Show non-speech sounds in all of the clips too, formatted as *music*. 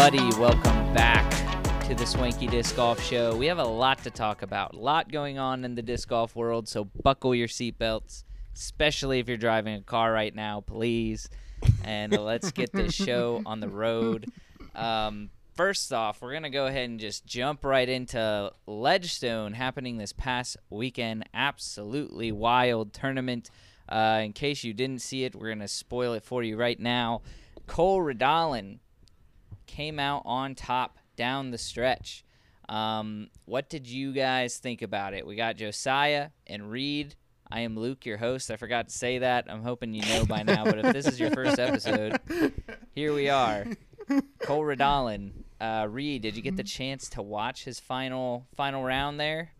everybody. Welcome back to the Swanky Disc Golf Show. We have a lot to talk about, a lot going on in the disc golf world, so buckle your seatbelts, especially if you're driving a car right now, please. And let's get this *laughs* show on the road. Um, first off, we're going to go ahead and just jump right into Ledgestone happening this past weekend. Absolutely wild tournament. Uh, in case you didn't see it, we're going to spoil it for you right now. Cole Redalen came out on top down the stretch. Um, what did you guys think about it? We got Josiah and Reid. I am Luke, your host. I forgot to say that. I'm hoping you know by now, but if this is your first episode, *laughs* here we are. Cole Redalen. Uh, Reid, did you get the chance to watch his final final round there?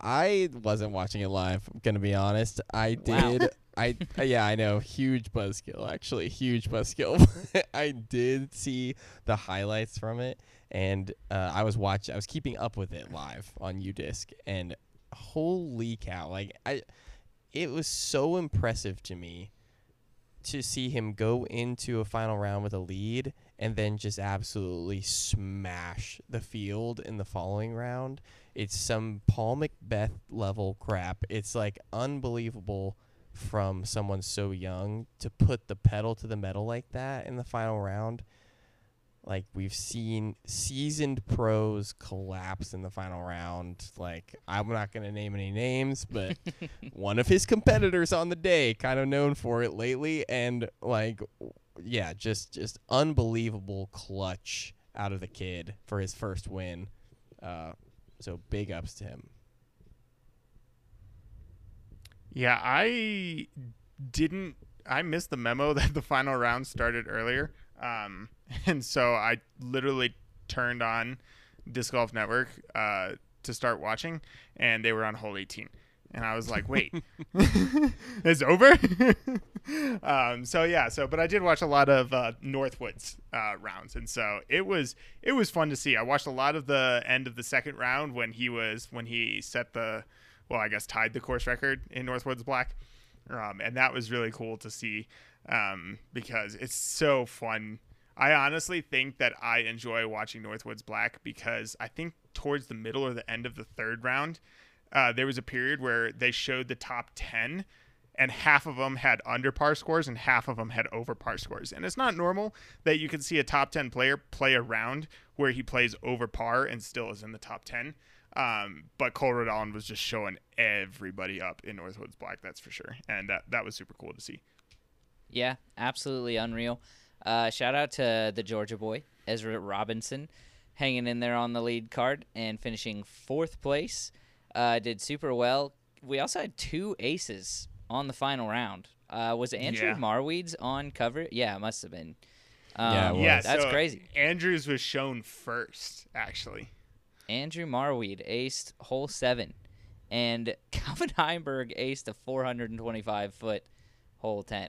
I wasn't watching it live. I'm gonna be honest. I Wow. I yeah, I know. Huge buzzkill, actually, huge buzzkill. *laughs* I did see the highlights from it, and uh, I was watching. I was keeping up with it live on UDisc, and holy cow! Like I, it was so impressive to me to see him go into a final round with a lead and then just absolutely smash the field in the following round. It's some Paul McBeth level crap. It's like unbelievable from someone so young to put the pedal to the metal like that in the final round. Like we've seen seasoned pros collapse in the final round. Like I'm not going to name any names, but *laughs* one of his competitors on the day kind of known for it lately and like yeah, just just unbelievable clutch out of the kid for his first win. Uh, so big ups to him. Yeah, I didn't. I missed the memo *laughs* that the final round started earlier, um, *laughs* and so I literally turned on Disc Golf Network uh, to start watching, and they were on hole 18, and I was like, "Wait, *laughs* it's over." um, so yeah, so but I did watch a lot of uh, Northwoods uh, rounds, and so it was it was fun to see. I watched a lot of the end of the second round when he was when he set the well, I guess tied the course record in Northwoods Black. Um, and that was really cool to see um, because it's so fun. I honestly think that I enjoy watching Northwoods Black because I think towards the middle or the end of the third round, uh, there was a period where they showed the top 10 and half of them had under par scores and half of them had over par scores. And it's not normal that you can see a top 10 player play a round where he plays over par and still is in the top 10. Um, but Cole Rodon was just showing everybody up in Northwoods Black, that's for sure. And that, that was super cool to see. Yeah, absolutely unreal. Uh, shout out to the Georgia boy, Ezra Robinson, hanging in there on the lead card and finishing fourth place. Uh, did super well. We also had two aces on the final round. Uh, was it Andrew Yeah. Marwede's on cover? Yeah, it must have been. Um, Yeah, it. Yeah, that's so crazy. Andrews was shown first, actually. Andrew Marwede aced hole seven, and *laughs* Calvin Heimberg aced a 425 foot hole 10.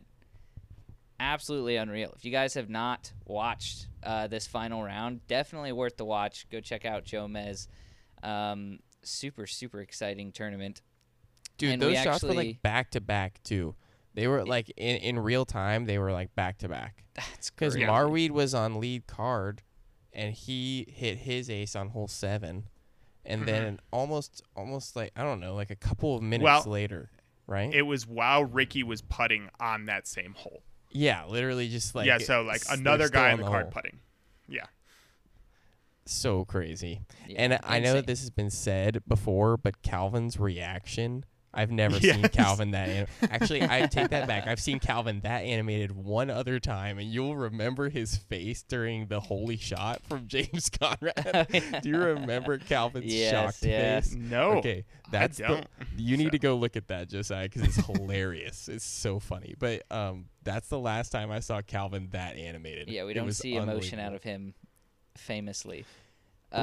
Absolutely unreal. If you guys have not watched uh, this final round, definitely worth the watch. Go check out JoMez. Um, super, super exciting tournament. Dude, And those shots were actually- like back to back too. They were like in, in real time. They were like back to back That's because. Marwede was on lead card, and he hit his ace on hole seven, and then mm-hmm. almost almost like I don't know, like a couple of minutes Well, later, right? It was while Ricky was putting on that same hole. yeah, literally just like yeah, so like another guy on in the card hole. putting. Yeah. so crazy. Yeah, and I know that this has been said before, but Calvin's reaction, I've never seen Calvin that. Anim- Actually, I take that back. I've seen Calvin that animated one other time, and you'll remember his face during the holy shot from James *laughs* Conrad. Do you remember Calvin's Yes, shocked yes. face? No. Okay, that's the, don't. you need So- to go look at that, Josiah, because it's hilarious. It's so funny. But um, that's the last time I saw Calvin that animated. Yeah, we don't see emotion out of him famously.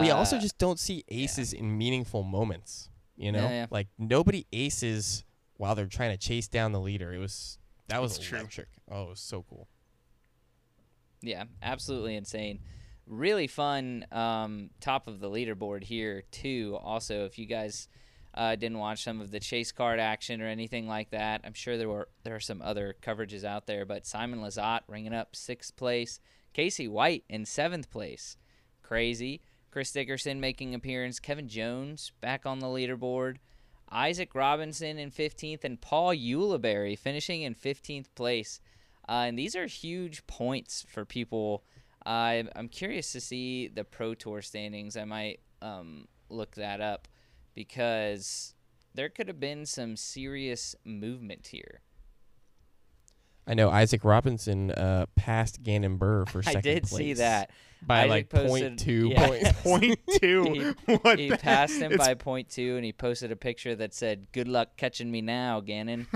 we also Uh, just don't see aces in meaningful moments. You know, Yeah, yeah. like nobody aces while they're trying to chase down the leader. It was that was It's true. electric. Oh, it was so cool. Yeah, absolutely insane. Really fun um, top of the leaderboard here too. Also, if you guys uh, didn't watch some of the chase card action or anything like that, I'm sure there were there are some other coverages out there. But Simon Lizotte ringing up sixth place, Casey White in seventh place. Crazy. Chris Dickerson making appearance. Kevin Jones back on the leaderboard. Isaac Robinson in 15th and Paul Ulibarri finishing in 15th place. Uh, and these are huge points for people. Uh, I'm curious to see the Pro Tour standings. I might um, look that up because there could have been some serious movement here. I know Isaac Robinson uh, passed Gannon Buhr for *laughs* second place. I did place see that. by Isaac like posted- point two yeah. *laughs* points. *laughs* Point two. what he the- passed him it's by point two, and he posted a picture that said, "Good luck catching me now, Gannon."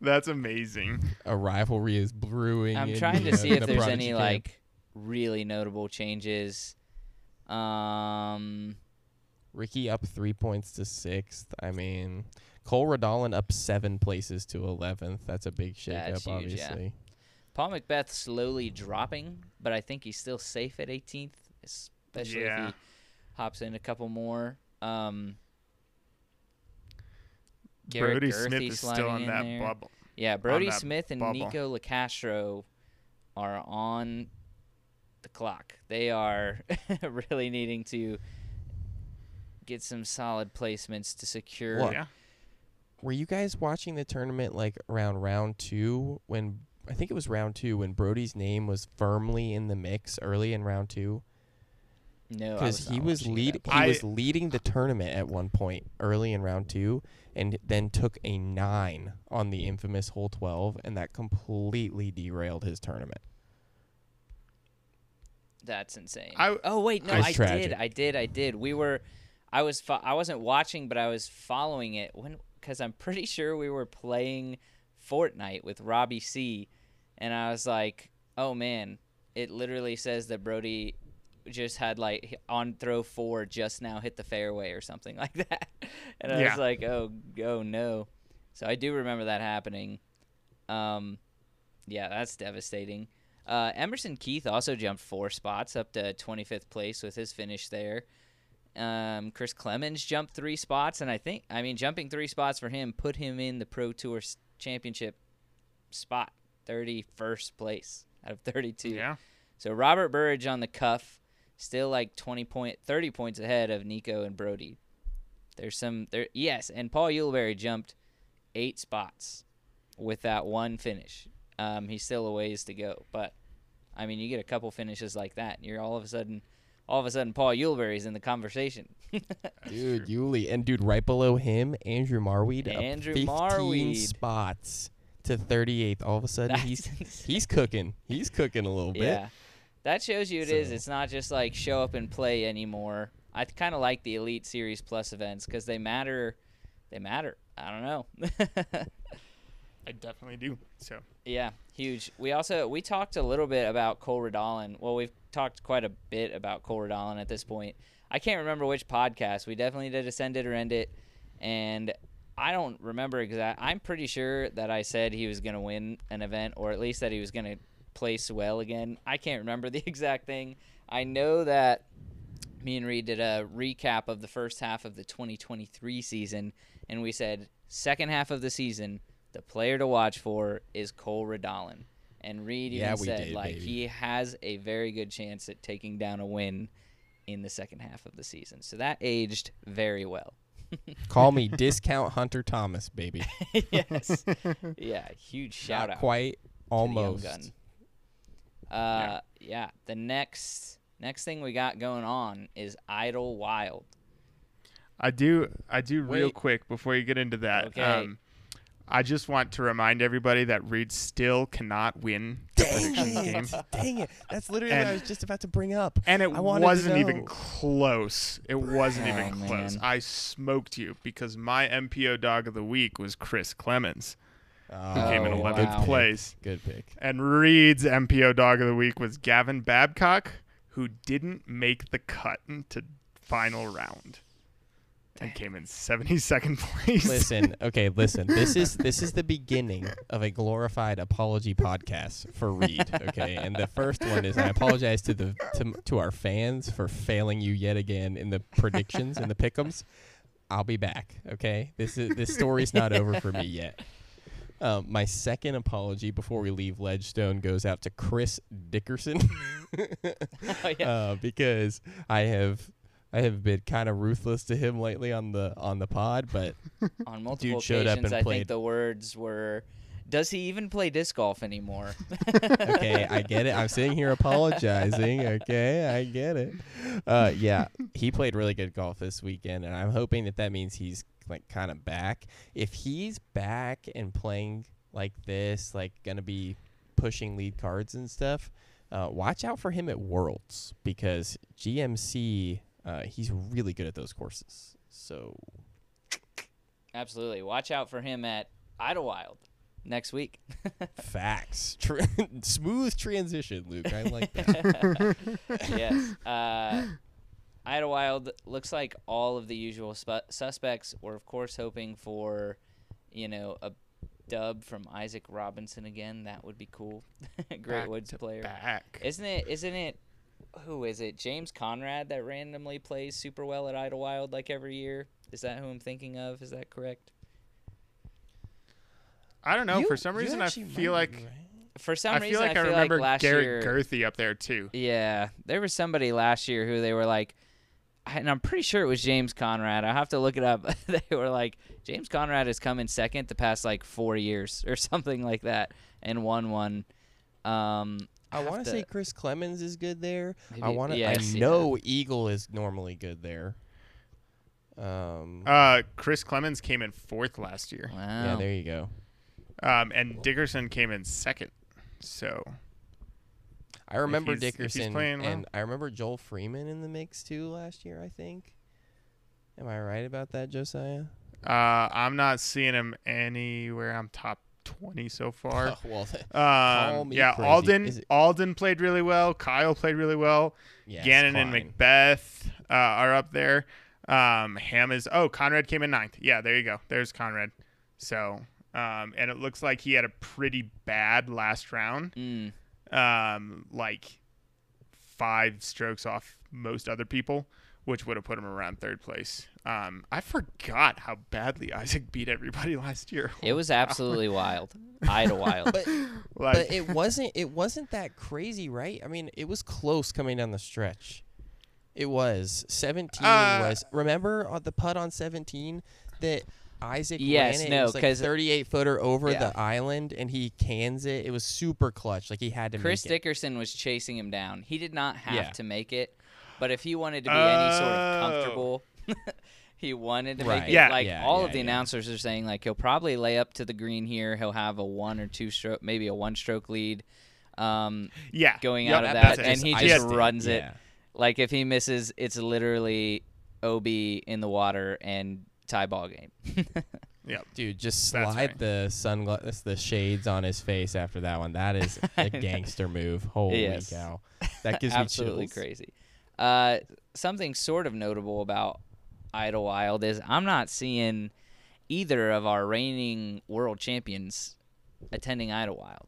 That's amazing. A rivalry is brewing. I'm in trying the, to uh, see if the there's Prodigy any camp. like really notable changes. Um, Ricky up three points to sixth. I mean, Cole Redalen up seven places to eleventh. That's a big shakeup, huge, yeah. obviously. Paul McBeth slowly dropping, but I think he's still safe at 18th, especially if he hops in a couple more. Um, Garrett Brody Gurthie Smith is still on in that there. bubble. Yeah, Brody Smith and bubble. Nico Locastro are on the clock. They are *laughs* really needing to get some solid placements to secure. Well, Yeah. Were you guys watching the tournament like around round two when I think it was round two when Brody's name was firmly in the mix early in round two? No, because he was watching lead he I- was leading the tournament at one point early in round two and then took a nine on the infamous hole 12 and that completely derailed his tournament That's insane. I- oh wait, no, I tragic. did, I did, I did. We were, I was, fo- I wasn't watching, but I was following it when, because I'm pretty sure we were playing Fortnite with Robbie C, and I was like, oh man, it literally says that Brody just had like on throw four just now hit the fairway or something *laughs* like that, and I Yeah. was like, oh, oh no. So I do remember that happening. Um, yeah, that's devastating. Uh, Emerson Keith also jumped four spots up to 25th place with his finish there. Um, Chris Clemens jumped three spots, and I think, I mean, jumping three spots for him put him in the Pro Tour Championship spot, 31st place out of 32. Yeah. So Robert Burridge on the cuff, still like 20 point, 30 points ahead of Nico and Brody. There's some there. Yes, and Paul Ulibarri jumped eight spots with that one finish. Um, he's still a ways to go, but I mean, you get a couple finishes like that, and you're all of a sudden, all of a sudden, Paul Ulibarri's in the conversation. *laughs* dude Yuli and dude right below him Andrew Marwede Andrew up 15 Marwede. spots to 38th all of a sudden That's he's insane. he's cooking he's cooking a little bit Yeah. That shows you it is. So- It's not just like show up and play anymore. I kind of like the Elite Series Plus events because they matter. They matter. I don't know. *laughs* I definitely do. So yeah, huge. We also we talked a little bit about Cole Redalen. Well, we've talked quite a bit about Cole Redalen at this point. I can't remember which podcast. We definitely did Ascend It or End It, and I don't remember exact. I'm pretty sure that I said he was going to win an event, or at least that he was going to place well again. I can't remember the *laughs* exact thing. I know that me and Reid did a recap of the first half of the 2023 season, and we said second half of the season, the player to watch for is Cole Redalen. And Reid even Yeah, said did, like baby. he has a very good chance at taking down a win in the second half of the season. So that aged very well. *laughs* call me discount Hunter Thomas baby *laughs* yes. *laughs* yeah, huge shout Not out. quite to the young almost gun. Uh, yeah. The next next thing we got going on is Idlewild. I do. I do real quick before you get into that. Okay. Um, I just want to remind everybody that Reid still cannot win the dang predictions it game, dang it that's literally what I was just about to bring up and it I wasn't even close. It wasn't Oh, even close. man. I smoked you because my MPO dog of the week was Chris Clemens, who oh, came in Oh, 11th wow. place, good pick and Reid's MPO dog of the week was Gavin Babcock, who didn't make the cut into final round. And came in 72nd place. listen *laughs* okay listen. This is this is the beginning of a glorified apology podcast for Reid okay? And the first one is I apologize to the to, to our fans for failing you yet again in the predictions and the pickums. I'll be back okay? This is this story's not over for me yet. Um, my second apology before we leave Ledgestone goes out to Chris Dickerson. *laughs* Oh, yeah. *laughs* uh, because I have I have been kind of ruthless to him lately on the on the pod, but *laughs* On multiple showed up occasions, and I played. think the words were, "Does he even play disc golf anymore?" *laughs* okay, I get it. I'm *laughs* sitting here apologizing. Okay, I get it. Uh, yeah, he played really good golf this weekend, and I'm hoping that that means he's like kind of back. If he's back and playing like this, like gonna be pushing lead cards and stuff, uh, watch out for him at Worlds because GMC, uh, he's really good at those courses. So Absolutely. Watch out for him at Idlewild next week. *laughs* facts, Tr- *laughs* smooth transition, Luke. I like that. *laughs* yes. Uh, Idlewild looks like all of the usual spu- suspects. We're of course hoping for, you know, a dub from Isaac Robinson again. That would be cool. Great Back Woods player. Back. Isn't it? Isn't it? Who is it? James Conrad that randomly plays super well at Idlewild like every year. Is that who I'm thinking of? Is that correct? I don't know. You- for some reason, I feel like right. For some I reason, feel like I, feel remember like last Garrett year. Gurthie up there too. Yeah, there was somebody last year who they were like, and I'm pretty sure it was James Conrad. I have to look it up. *laughs* they were like, James Conrad has come in second the past like four years or *laughs* something like that, and won one. Um, I want to say Chris Clemens is good there. I want to. yes, I yeah. know Eagle is normally good there. Um. Uh, Chris Clemens came in fourth last year, Wow. yeah, there you go. um, and Dickerson came in second. So I remember he's- Dickerson, playing well. and I remember Joel Freeman in the mix too last year. I think. Am I right about that, Josiah? uh, I'm not seeing him anywhere. I'm top twenty so far. *laughs* well, Um, yeah, crazy. Alden it- Alden played really well. Kyle played really well. yes, Gannon and McBeth uh, are up there. Um, Ham is oh Conrad came in ninth. Yeah, there you go. There's Conrad. So um, and it looks like he had a pretty bad last round. Mm, Um, like five strokes off most other people, which would have put him around third place. Um, I forgot how badly *laughs* Isaac beat everybody last year. *laughs* it was absolutely wild. Idlewild. But *laughs* like but it wasn't. It wasn't that crazy, right? I mean, it was close coming down the stretch. It was seventeen. Uh, was remember on the putt on seventeen that Isaac Yes, ran it. no, it was like 'cause- thirty-eight footer over Yeah. the island, and he cans it. It was super clutch. Like he had to Chris make it. Dickerson was chasing him down. He did not have Yeah. to make it, but if he wanted to be any sort of Oh. comfortable, *laughs* he wanted to Right. make it. Yeah. Like Yeah, all yeah, of the yeah. announcers are saying, like he'll probably lay up to the green here. He'll have a one or two stroke, maybe a one stroke lead, um, yeah, going Yep, out of that, and he just runs it. Yeah. Like if he misses, it's literally OB in the water and tie ball game. *laughs* Yep. Dude, just slide right. the sunglasses, the shades on his face after that one. That is a *laughs* gangster move. Holy Yes. cow. That gives me absolutely chills. crazy. Uh, something sort of notable about Idlewild is I'm not seeing either of our reigning world champions attending Idlewild.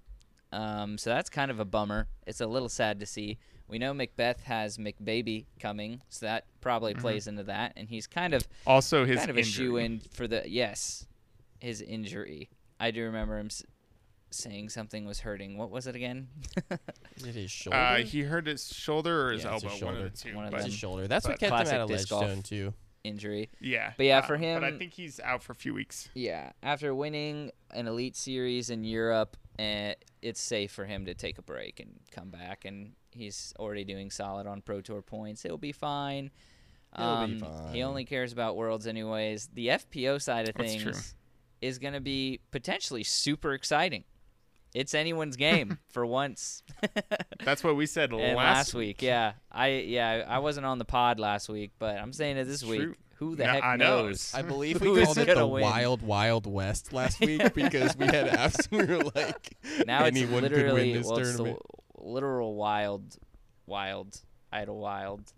Um, so that's kind of a bummer. It's a little sad to see. We know McBeth has McBaby coming, so that probably plays into that, and he's kind of Also, his kind of a injury. shoe in for the yes, his injury. I do remember him saying something was hurting. What was it again? *laughs* It his shoulder? Uh, he hurt his shoulder or his Yeah, elbow, his one of the two. One of but It's them. his shoulder. That's what kept him out of disc golf. Ledgestone too. Injury. yeah, But yeah, uh, for him. But I think he's out for a few weeks. Yeah, after winning an elite series in Europe, uh, it's safe for him to take a break and come back. And he's already doing solid on Pro Tour points. It'll be fine. He'll be Um, fine. He only cares about worlds, anyways. The FPO side of That's things true. is going to be potentially super exciting. It's anyone's game *laughs* for once. *laughs* That's what we said last, last week, yeah, I yeah I wasn't on the pod last week, but I'm saying it this It's week. Who the No, heck I know. knows? I believe we called it the win? Wild Wild West last week because we had *laughs* abs- we were like now it's anyone could literally win this well, it's the tournament. literal wild, wild, idle wild.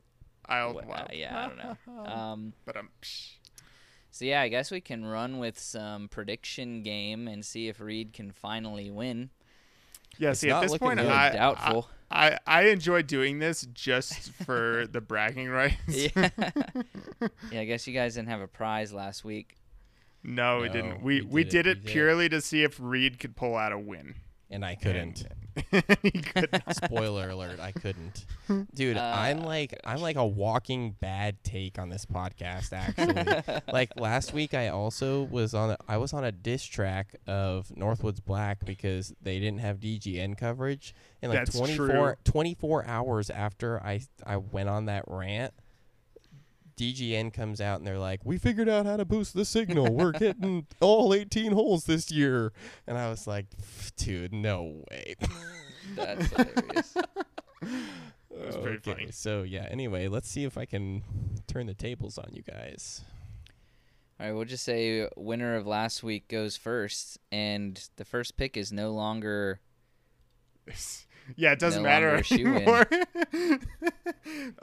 I'll, Wha- wow. uh, yeah, I don't know. Um, But um, psh. So yeah, I guess we can run with some prediction game and see if Reid can finally win. yeah. It's See, at this point, good. I, Doubtful. I, I I enjoy doing this just *laughs* for the bragging rights. yeah. *laughs* yeah, I guess you guys didn't have a prize last week. No, we didn't. We we we did did it. it, We did purely to see if Reid could pull out a win. And I couldn't. And *laughs* he could not. Spoiler alert, I couldn't. *laughs* Dude, I'm Uh, like I'm like a walking bad take on this podcast actually. *laughs* like last week I also was on a, I was on a diss track of Northwoods Black because they didn't have DGN coverage and like That's 24 true. 24 hours after I I went on that rant DGN comes out and they're like, "We figured out how to boost the signal. We're *laughs* getting all 18 holes this year." And I was like, "Dude, no way." *laughs* That's hilarious. *laughs* was pretty funny. So yeah. Anyway, let's see if I can turn the tables on you guys. All right, we'll just say winner of last week goes first, and the first pick is no longer. Yeah, it doesn't No matter longer a shoe-in. anymore.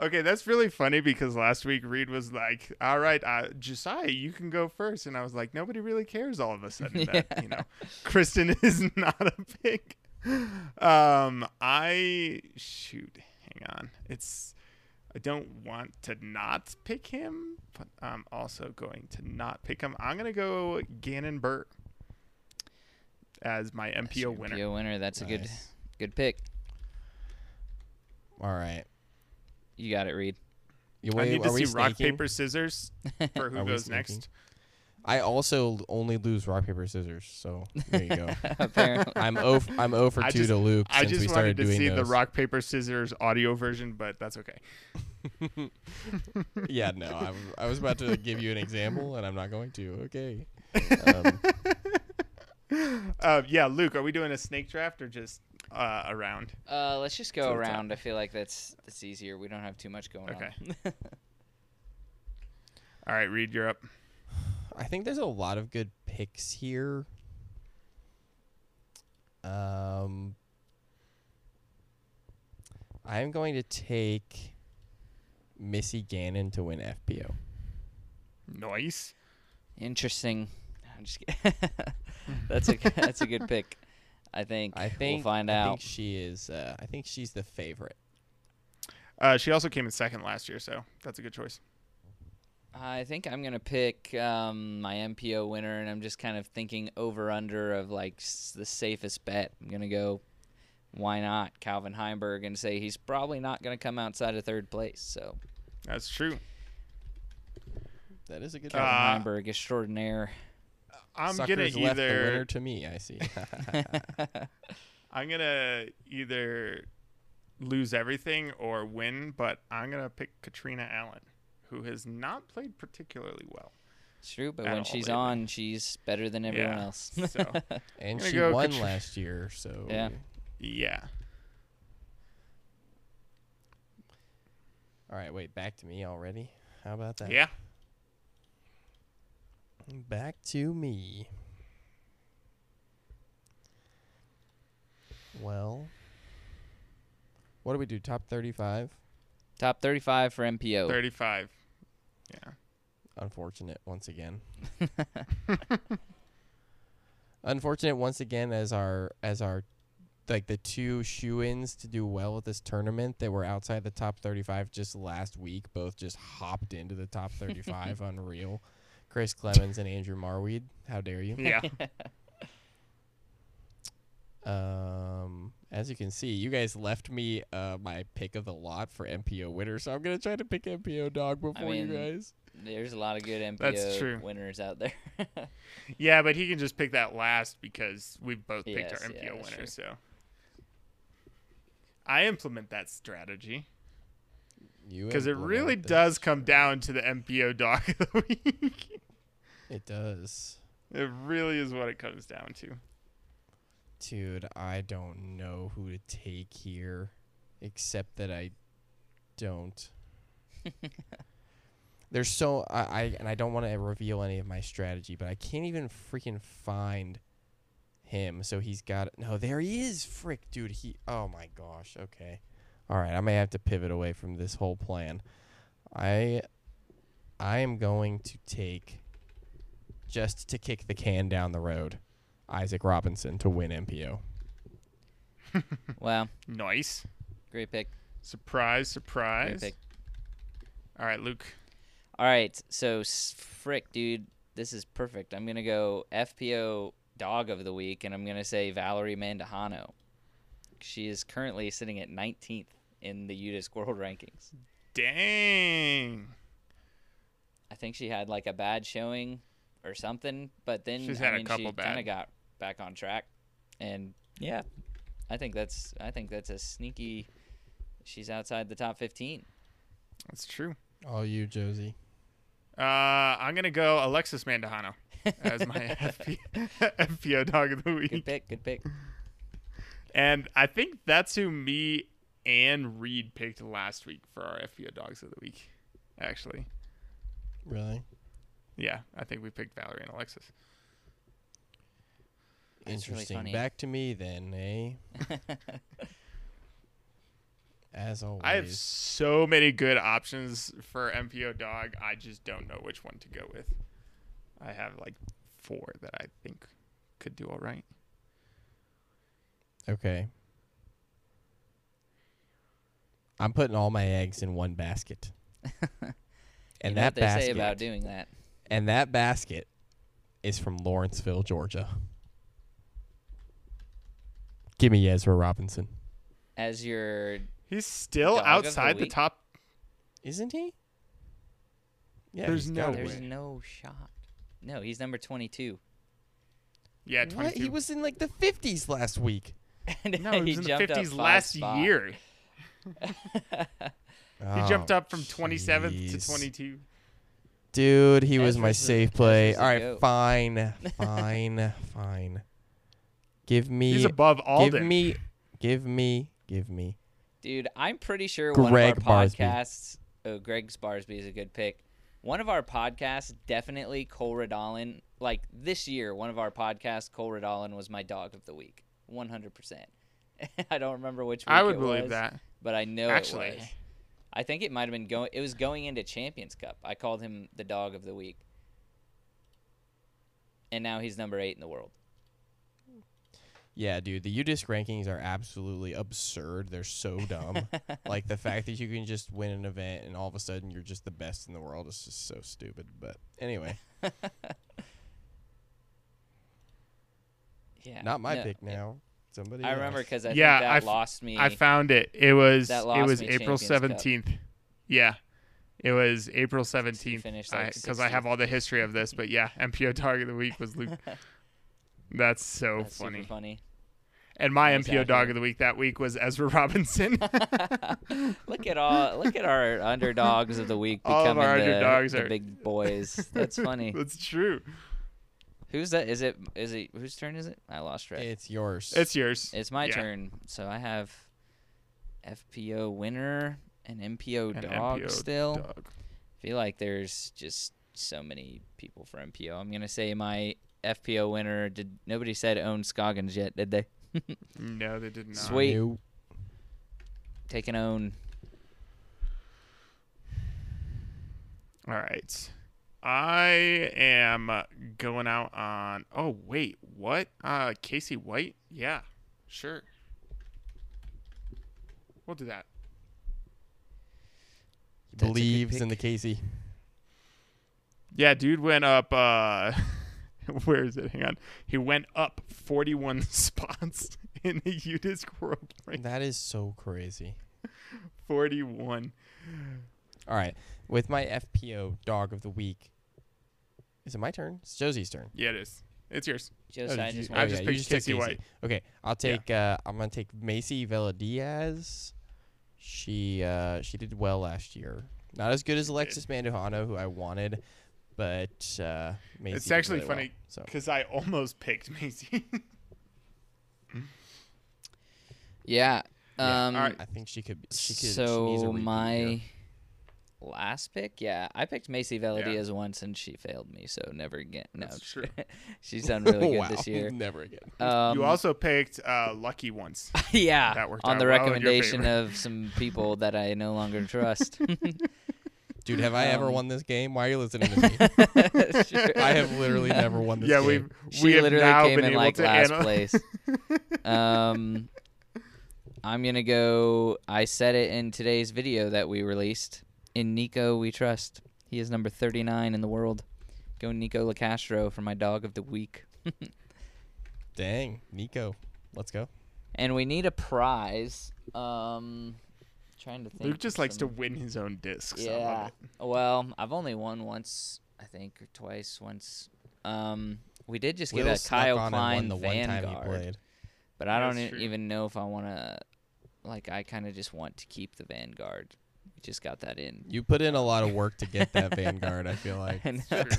*laughs* okay, that's really funny because last week Reid was like, "All right, uh, Josiah, you can go first. and I was like, "Nobody really cares." All of a sudden, *laughs* that you know, Kristen *laughs* is not a pick. Um, I shoot. Hang on, it's. I don't want to not pick him, but I'm also going to not pick him. I'm gonna go Gannon Buhr as my MPO winner. MPO winner. That's a good, good pick. All right. You got it, Reid. You, I need to see rock snaking? paper scissors for *laughs* who goes next. I also only lose rock paper scissors. So there you go. *laughs* Apparently, I'm o f- I'm 0 for I 2 just- to Luke I since we just started wanted to doing see the rock paper scissors audio version, but that's okay. *laughs* yeah, no, I was about to give you an example, and I'm not going to. Okay. Um, Uh, yeah, Luke, are we doing a snake draft or just uh, a round? uh, let's just go the top. around. I feel like that's that's easier. We don't have too much going Okay. on. Okay. *laughs* All right, Reid, you're up. I think there's a lot of good picks here. Um, I'm going to take Missy Gannon to win FPO. Nice. Interesting. I'm just kidding. *laughs* that's a *laughs* that's a good pick. I think. I think we'll find I out. think she is. Uh, I think she's the favorite. Uh, she also came in second last year, so that's a good choice. I think I'm gonna pick um, my MPO winner, and I'm just kind of thinking over under of like s- the safest bet. I'm gonna go, why not Calvin Heimberg, and say he's probably not gonna come outside of third place. So That's true. That is a good. Calvin Uh, Heimberg extraordinaire. I'm Suckers gonna left the winner to me. I see. *laughs* I'm gonna either lose everything or win, but I'm gonna pick Katrina Allen, who has not played particularly well. It's true, but when she's lately. on, she's better than everyone Yeah, else. so *laughs* and she won Katri- last year, so Yeah. yeah. All right, wait, back to me already. How about that? Yeah. Back to me. Well, what do we do? Top 35? Top 35 for MPO. 35. Yeah. Unfortunate once again. *laughs* Unfortunate once again as our as our like the two shoe-ins to do well at this tournament that were outside the top 35 just last week both just hopped into the top 35 *laughs* unreal. Chris Clemens and Andrew Marwede. How dare you? Yeah. *laughs* Um, as you can see, you guys left me uh, my pick of the lot for MPO winner, so I'm gonna try to pick MPO dog before mean, you guys. There's a lot of good MPO That's true. winners out there. *laughs* yeah, but he can just pick that last because we've both picked Yes, our MPO that's winner. true. So I implement that strategy You because it really does come down to the MPO doc of the *laughs* week. It does, it really is what it comes down to. dude. I don't know who to take here, except that I don't. *laughs* There's so I, I and I don't want to reveal any of my strategy, but I can't even freaking find him. So he's got no. There he is, frick, dude. He. Oh my gosh. Okay. All right. I may have to pivot away from this whole plan. I. I am going to take. Just to kick the can down the road, Isaac Robinson to win MPO. *laughs* wow, Nice. great pick. Surprise, Great surprise. pick. All right, Luke. All right, so frick, dude. this is perfect. I'm gonna go FPO dog of the week, and I'm gonna say Valerie Mandujano. She is currently sitting at 19th in the UDisc World Rankings. Dang. I think she had like a bad showing or something, but then She's I had a couple she kind of got back on track, and yeah, I think that's I think that's a sneaky. She's outside the top 15. That's true. All you, Josie. Uh, I'm gonna go Alexis Mandujano as my *laughs* FP, *laughs* FPO dog of the week. Good pick. Good pick. And I think that's who me and Reid picked last week for our FPO dogs of the week. Actually, Really? yeah, I think we picked Valerie and Alexis. That's really Interesting. Back to me then, eh? *laughs* As always. I have so many good options for MPO dog. I just don't know which one to go with. I have like four that I think could do all right. Okay. I'm putting all my eggs in one basket. and *laughs* you know that what they basket say about doing that. and that basket is from Lawrenceville, Georgia. Give me Ezra Robinson. As your He's still Dog of the outside the top. Isn't he? Yeah, There's no gotta way. there's no shot. No, he's number 22. Yeah, What? 22. He was in like the 50s last week. *laughs* And no, he was in the 50s last spots. year. *laughs* He oh, jumped Oh, up from 27th to 22. Dude, he was my Ezra's a- safe play. All right, goat. fine, *laughs* fine, fine. Give me, He's above Alden. give me, give me, give me. Dude, I'm pretty sure Greg one of our Barsby. podcasts. Oh, Greg Barsby is a good pick. One of our podcasts, definitely Cole Redalen. Like this year, one of our podcasts, Cole Redalen was my dog of the week, 100. percent *laughs* I don't remember which. Week I would it believe was, that. but I know Actually. it was. I think it might have been going. It was going into Champions Cup. I called him the dog of the week, and now he's number eight in the world. Yeah, dude, the UDisc rankings are absolutely absurd. They're so dumb. *laughs* like the fact that you can just win an event and all of a sudden you're just the best in the world is just so stupid. But anyway, *laughs* Yeah, not my no, pick it- now. Somebody. I remember because I Yeah, think I that f- lost me. I found it. It was That it was me April 17th. Yeah. It was April 17th finished, like, because I, have all the history of this, but yeah, MPO target of the week was Luke. *laughs* That's so That's funny. super funny. And my Nice MPO dog of the week that week was Ezra Robinson. *laughs* look at all look at our underdogs of the week All of becoming our the, underdogs the are- big boys. That's *laughs* funny. That's true. Who's that? Is it is it whose turn is it? I lost track. it's yours. It's yours. It's my yeah. turn. So I have FPO winner and MPO An dog MPO still. dog. feel like there's just so many people for MPO. I'm gonna say my FPO winner. Did nobody said Ohn Scoggins yet? Did they? *laughs* No, they did not. Sweet. Nope. Take an Ohn. All right. I am going out on. Oh wait, what? Uh, Casey White? Yeah, sure. We'll do that. He That's believes in the. Casey. Yeah, dude went up. uh *laughs* Where is it? Hang on. He went up 41 *laughs* spots in the UDisc World Rank. That is so crazy. *laughs* 41. All right, with my FPO dog of the week. Is it my turn? It's Josie's turn. Yeah, it is. It's yours. Just Oh, I just you- I want just you picked just took Casey White. Okay, I'll Yeah. take. Uh, I'm gonna take Macy Velediaz. She uh, she did well last year. Not as good as Alexis Mandujano, who I wanted, but uh, Macy It's did actually really well, funny so because I almost picked Macy. *laughs* Yeah. Yeah, Um, alright. I think she could. She could. she needs a so repeat here. my last pick, yeah, I picked Macy Yeah. Velediaz once and she failed me, so never again. No, That's true. *laughs* she's done really good *laughs* wow, this year. Never again. Um, you also picked uh, Lucky once. *laughs* yeah, that worked on the well recommendation favor. of some people that I no longer trust. Dude, have I ever um, won this game? Why are you listening to me? Sure. I have literally never won this yeah, game. Yeah, we've She we have literally now came been in able like to last anal- place. um, I'm gonna go. I said it in today's video that we released. In Nico, we trust. He is number 39 in the world. Go Nico Locastro for my dog of the week. *laughs* Dang, Nico, let's go. And we need a prize. Um, trying to think. Luke just of likes to win his own discs. I Yeah. it. Well, I've only won once, I think, or twice. Once. Um, we did just get a Kyle on Klein won the one time he Vanguard, played. but I don't e- true. even know if I want to. Like, I kind of just want to keep the Vanguard. We just got that in. You put in a lot of work to get that Vanguard. I feel *laughs* like. I know. *laughs*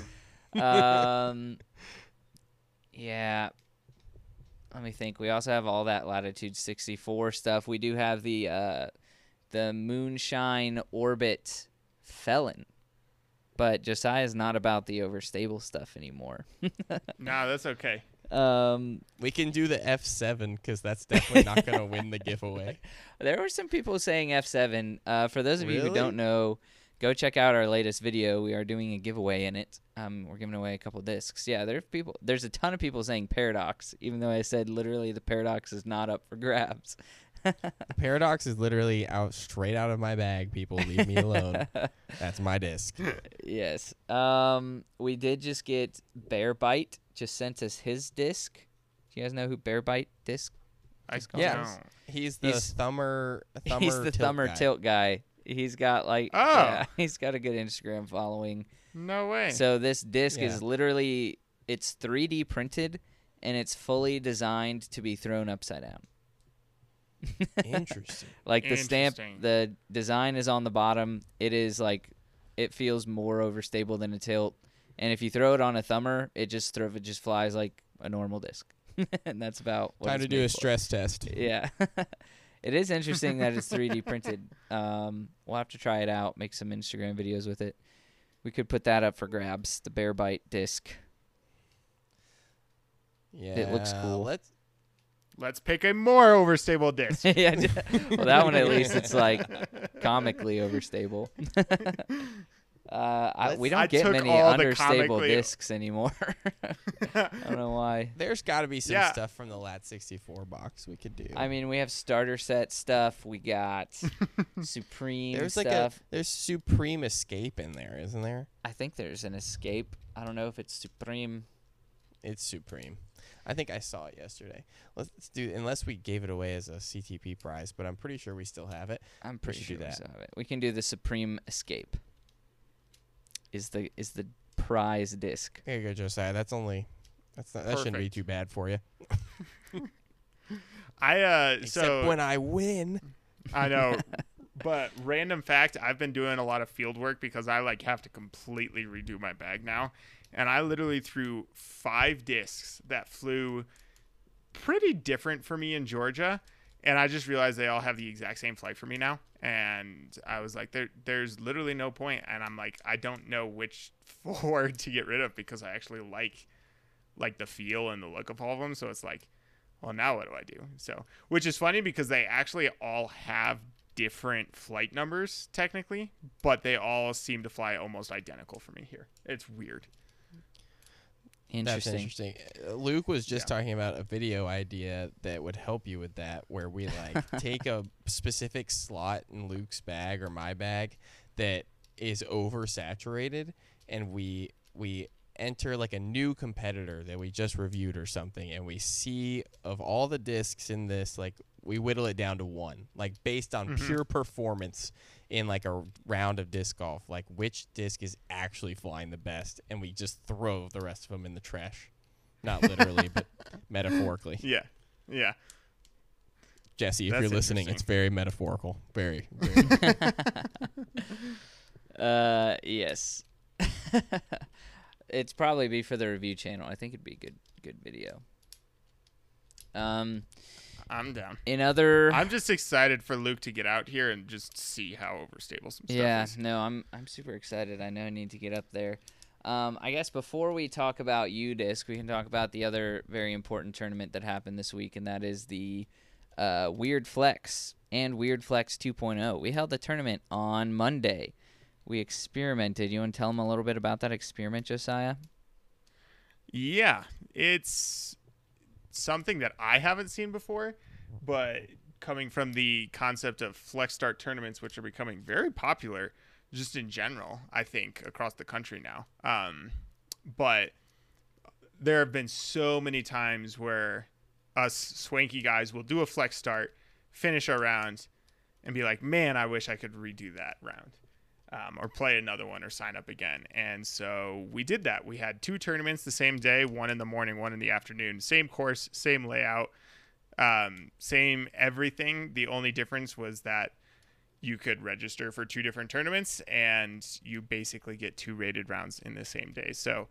*laughs* Um, yeah. Let me think. We also have all that Latitude 64 stuff. We do have the uh, the Moonshine Orbit Felon, but Josiah's not about the overstable stuff anymore. nah, that's okay. Um, We can do the F7 because that's definitely not going *laughs* to win the giveaway. there were some people saying F7. Uh, for those of you who don't know, go check out our latest video. We are doing a giveaway in it. Um, we're giving away a couple discs. Yeah, there's people. There's a ton of people saying Paradox, even though I said literally the Paradox is not up for grabs. Paradox is literally out straight out of my bag. People, leave me alone. *laughs* That's my disc. yes. Um, we did just get Bear Bite. Just sent us his disc. Do you guys know who Bear Bite disc? I Just Yeah. know. He's the He's- thumber. thumber *laughs* He's the tilt thumber guy. tilt guy. He's got like Oh. yeah, *laughs* he's got a good Instagram following. No way. So this disc Yeah. is literally it's 3D printed and it's fully designed to be thrown upside down. Interesting. *laughs* Like the stamp, Interesting. the design is on the bottom. It is like it feels more overstable than a tilt. And if you throw it on a thumber, it just throw it just flies like a normal disc. *laughs* and that's about what Time it's to do a for. stress test. Yeah. *laughs* it is interesting that it's 3D printed. Um, we'll have to try it out, make some Instagram videos with it. We could put that up for grabs, the Bear Bite disc. Yeah, It looks cool. Let's. Let's pick a more overstable disc. *laughs* yeah. Well, that one at least it's like comically overstable. *laughs* Uh, I, we don't I get many understable discs anymore. *laughs* I don't know why. There's got to be some Yeah. stuff from the Lat 64 box we could do. I mean, we have starter set stuff. We got Supreme there's like a stuff. there's Supreme Escape in there, isn't there? I think there's an Escape. I don't know if it's Supreme. It's Supreme. I think I saw it yesterday. Let's do unless we gave it away as a CTP prize, but I'm pretty sure we still have it. I'm pretty should sure do we still have it. We can do the Supreme Escape. Is the is the prize disc? There you go, Josiah. That's only that's not, that shouldn't be too bad for you. *laughs* I uh Except so when I win. I know. *laughs* But random fact, I've been doing a lot of field work because I like have to completely redo my bag now. And I literally threw five discs that flew pretty different for me in Georgia. And I just realized they all have the exact same flight for me now. And I was like, there, there's literally no point. And I'm like, I don't know which *laughs* four to get rid of because I actually like like the feel and the look of all of them. So it's like, well, now what do I do? So, which is funny because they actually all have different flight numbers technically, but they all seem to fly almost identical for me here. It's weird. That's Interesting. interesting. Uh, Luke was just talking about a video idea that would help you with that, where we like *laughs* take a specific slot in Luke's bag or my bag that is oversaturated, and we we enter like a new competitor that we just reviewed or something, and we see of all the discs in this, like we whittle it down to one, like based on Mhm. pure performance in like a round of disc golf, like which disc is actually flying the best, and we just throw the rest of them in the trash. Not literally, but *laughs* metaphorically. Yeah. Yeah. Jesse, if That's you're listening, it's very metaphorical. Very, *laughs* very. *laughs* Uh, yes. It's probably be for the review channel. I think it'd be a good good video. Um, I'm down. in other I'm just excited for Luke to get out here and just see how overstable some stuff is. yeah, is. no, I'm I'm super excited. I know I need to get up there. Um, I guess before we talk about UDisc, we can talk about the other very important tournament that happened this week, and that is the uh, Weird Flex and Weird Flex 2.0. We held the tournament on Monday. We experimented. You want to tell them a little bit about that experiment, Josiah? Yeah, it's something that I haven't seen before, but coming from the concept of flex start tournaments, which are becoming very popular just in general, I think across the country now. Um, but there have been so many times where us swanky guys will do a flex start, finish our rounds, and be like, "Man, I wish I could redo that round." Um, or play another one or sign up again. And so we did that. We had two tournaments the same day, one in the morning, one in the afternoon. Same course, same layout, um, same everything. The only difference was that you could register for two different tournaments and you basically get two rated rounds in the same day. So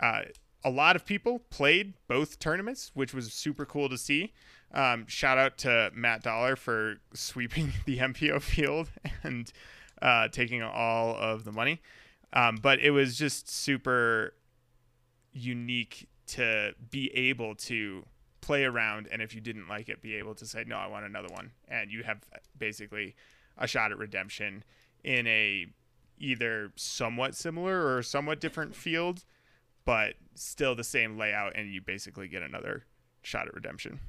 uh, a lot of people played both tournaments, which was super cool to see. Um, shout out to Matt Dollar for sweeping *laughs* the MPO field *laughs* and uh, taking all of the money. Um, but it was just super unique to be able to play around and if you didn't like it be able to say no i want another one and you have basically a shot at redemption in a either somewhat similar or somewhat different field but still the same layout and you basically get another shot at redemption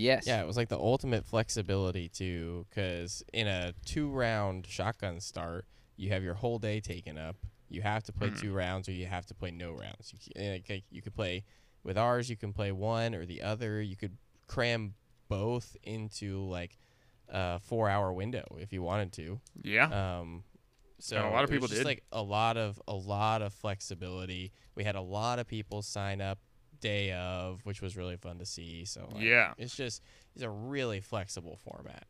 Yes. Yeah, it was like the ultimate flexibility too, because in a two-round shotgun start, you have your whole day taken up. You have to play Mhm. two rounds, or you have to play no rounds. You eh, like, you could play with ours. You can play one or the other. You could cram both into like a four-hour window if you wanted to. yeah Um, so And a lot of people just did. like a lot of a lot of flexibility. We had a lot of people sign up day of, which was really fun to see. So like, Yeah. it's just it's a really flexible format.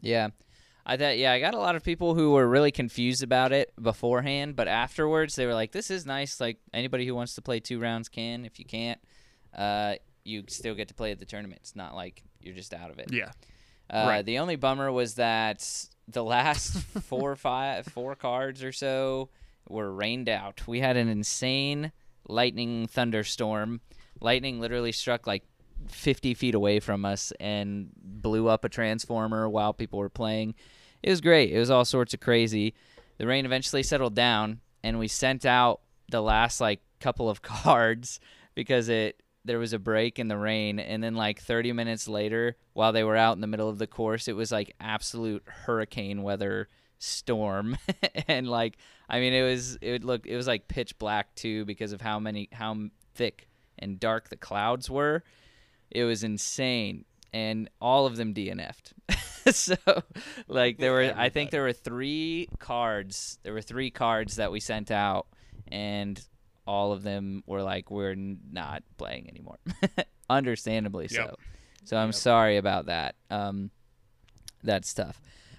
Yeah. I thought yeah, I got a lot of people who were really confused about it beforehand, but afterwards they were like, This is nice, like anybody who wants to play two rounds can. If you can't, uh, you still get to play at the tournament. It's not like you're just out of it. yeah Uh, Right. The only bummer was that the last *laughs* four or five, four cards or so were rained out. We had an insane lightning thunderstorm. Lightning literally struck like 50 feet away from us and blew up a transformer while people were playing. It was great. It was all sorts of crazy. The rain eventually settled down, and we sent out the last like couple of *laughs* cards because it there was a break in the rain and then like 30 minutes later while they were out in the middle of the course it was like absolute hurricane weather storm. *laughs* And like i mean it was it would look it was like pitch black too because of how many how thick and dark the clouds were. It was insane. And all of them dnf'd. *laughs* So like there were i think there were three cards there were three cards that we sent out and all of them were like we're not playing anymore. *laughs* Understandably so. So i'm Yep. sorry about that. Um that's tough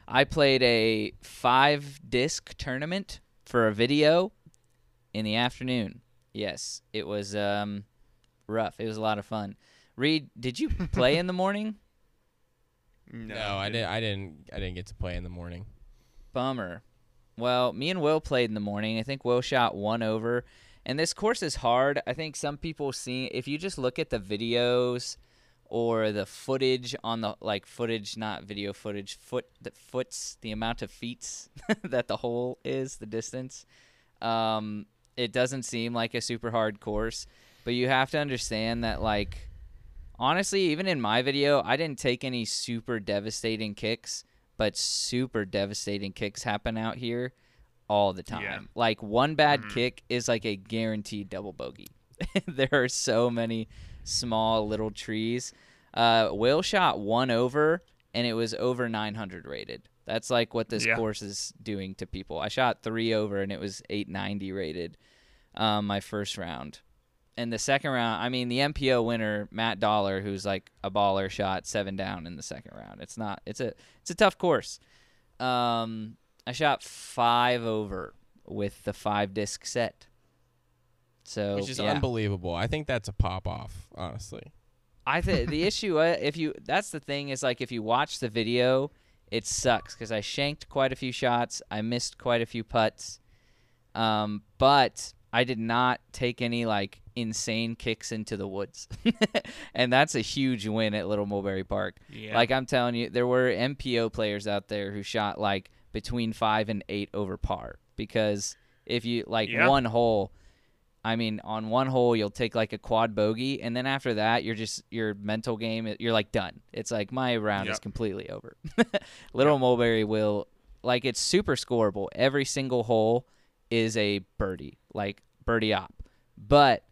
i played a five disc tournament for a video in the afternoon yes it was um rough it was a lot of fun Reid did you *laughs* play in the morning No, I didn't. I didn't. I didn't get to play in the morning. Bummer. Well, me and Will played in the morning. I think Will shot one over. And this course is hard. I think some people see if you just look at the videos or the footage on the like footage, not video footage, foot the foots, the amount of feet *laughs* that the hole is, the distance. Um, it doesn't seem like a super hard course, but you have to understand that like honestly, even in my video, I didn't take any super devastating kicks, but super devastating kicks happen out here all the time. Yeah. Like one bad Mhm. kick is like a guaranteed double bogey. *laughs* there are so many small little trees. Uh, Will shot one over, and it was over 900 rated. That's like what this Yeah. course is doing to people. I shot three over, and it was 890 rated. Um, my first round, and the second round, I mean, the MPO winner Matt Dollar, who's like a baller, shot seven down in the second round. It's not. It's a. It's a tough course. Um, I shot five over with the five disc set. So which is yeah. unbelievable. I think that's a pop off, honestly. I think the *laughs* issue uh, if you that's the thing is like if you watch the video, it sucks because I shanked quite a few shots, I missed quite a few putts, um, but I did not take any like insane kicks into the woods, *laughs* and that's a huge win at Little Mulberry Park. Yeah. Like I'm telling you, there were MPO players out there who shot like between five and eight over par because if you like Yeah. one hole, I mean, on one hole you'll take like a quad bogey, and then after that you're just your mental game. You're like done. It's like my round is completely over. *laughs* Little Mulberry will like it's super scoreable. Every single hole is a birdie, like birdie op, but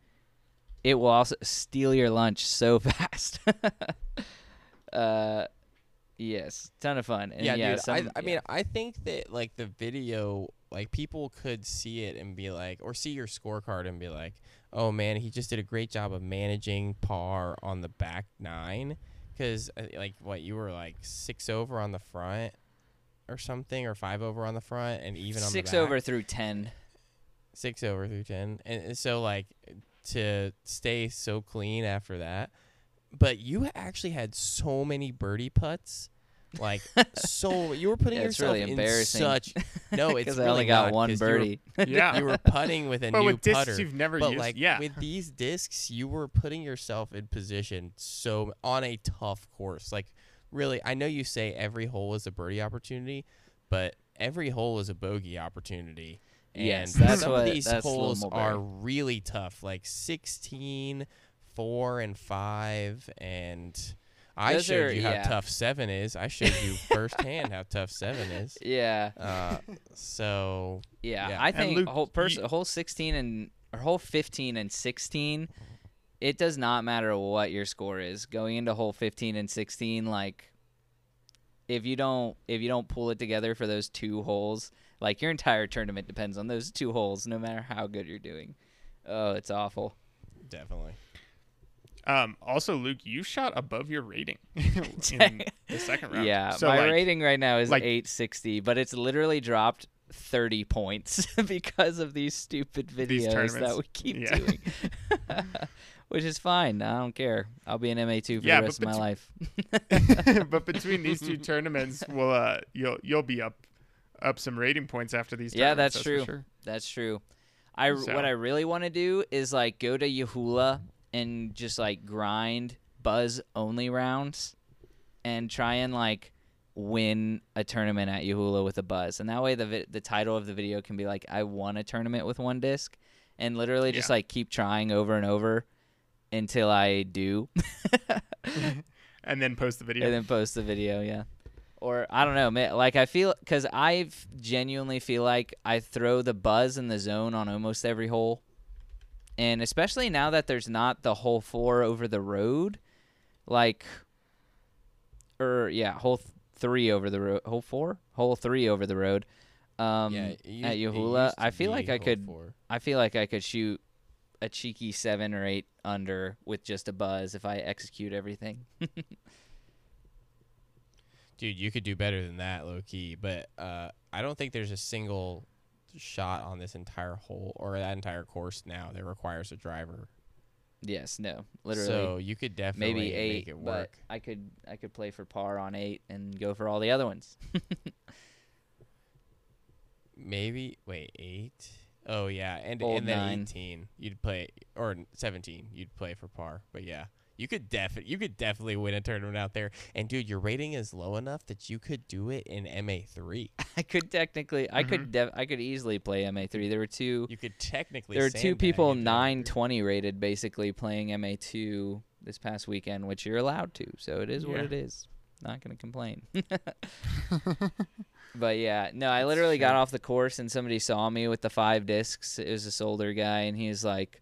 it will also steal your lunch so *laughs* fast. *laughs* uh, yes, ton of fun. And yeah, yeah, dude. I, some- I yeah. mean, I think that like the video, like people could see it and be like, or see your scorecard and be like, oh man, he just did a great job of managing par on the back nine, because uh, like what you were like six over on the front or something, or five over on the front, and even on six the back. over through ten. six over through ten, and so like to stay so clean after that. But you actually had so many birdie putts, like *laughs* so you were putting Yeah, it's yourself really in embarrassing. such *laughs* no, it's really I only got not, one 'cause you were- birdie. *laughs* Yeah. You were, putting with a but new with discs putter. you've never but used, like yeah. with these discs, you were putting yourself in position so on a tough course. Like really, I know you say every hole is a birdie opportunity, but every hole is a bogey opportunity. And Yes, that's some what- of these that's holes are really tough, like 16, 4, and 5. And I Those showed are- you how yeah. tough 7 is. I showed you *laughs* firsthand how tough 7 is. *laughs* yeah, Uh, so, yeah, Yeah. I And think Luke, whole pers- you- whole sixteen and or whole fifteen and sixteen. It does not matter what your score is going into hole fifteen and sixteen. Like, if you don't if you don't pull it together for those two holes, like your entire tournament depends on those two holes. No matter how good you're doing. Oh, it's awful. definitely. Um, also, Luke, you shot above your rating *laughs* in *laughs* the second round. Yeah, so my like, rating right now is like- 860, but it's literally dropped 30 points *laughs* because of these stupid These videos that tournaments. we keep Yeah. doing. Which is fine. I don't care. I'll be an MA2 for Yeah, the rest of my life. but between these two tournaments, we'll uh, you'll you'll be up up some rating points after these. Tournaments. Yeah, tournaments, that's true. sure. That's true. I So- what I really want to do is like go to Yahoola and just like grind buzz only rounds and try and like win a tournament at Yahoola with a buzz. And that way the vi- the title of the video can be like I won a tournament with one disc and literally just Yeah. like keep trying over and over until I do *laughs* And then post the video. and then post the video, yeah. Or I don't know, man. Like I feel because I genuinely feel like I throw the buzz in the zone on almost every hole, and especially now that there's not the whole four over the road, like, or yeah, whole th- three over the road, whole four, whole three over the road. Um, yeah, used- at it Yahoola, I feel like I could four. I feel like I could shoot a cheeky seven or eight under with just a buzz if I execute everything. *laughs* Dude, you could do better than that, low key. But uh, I don't think there's a single shot on this entire hole or that entire course now that requires a driver. yes, no, literally. So you could definitely maybe eight, make it but work. I could I could play for par on eight and go for all the other ones. *laughs* Maybe wait eight. Oh yeah, and Old and then nine. eighteen you'd play or seventeen you'd play for par. But yeah, you could definitely you could definitely win a tournament out there. And dude, your rating is low enough that you could do it in MA three. *laughs* I could technically I could mm-hmm. def- I could easily play MA three. There were two You could technically. there were two people into MA3. nine twenty rated basically playing MA two this past weekend, which you're allowed to. So it is what it is. Not gonna complain. *laughs* *laughs* But yeah, no, I literally got off the course and somebody saw me with the five discs. It was this older guy, and he's like,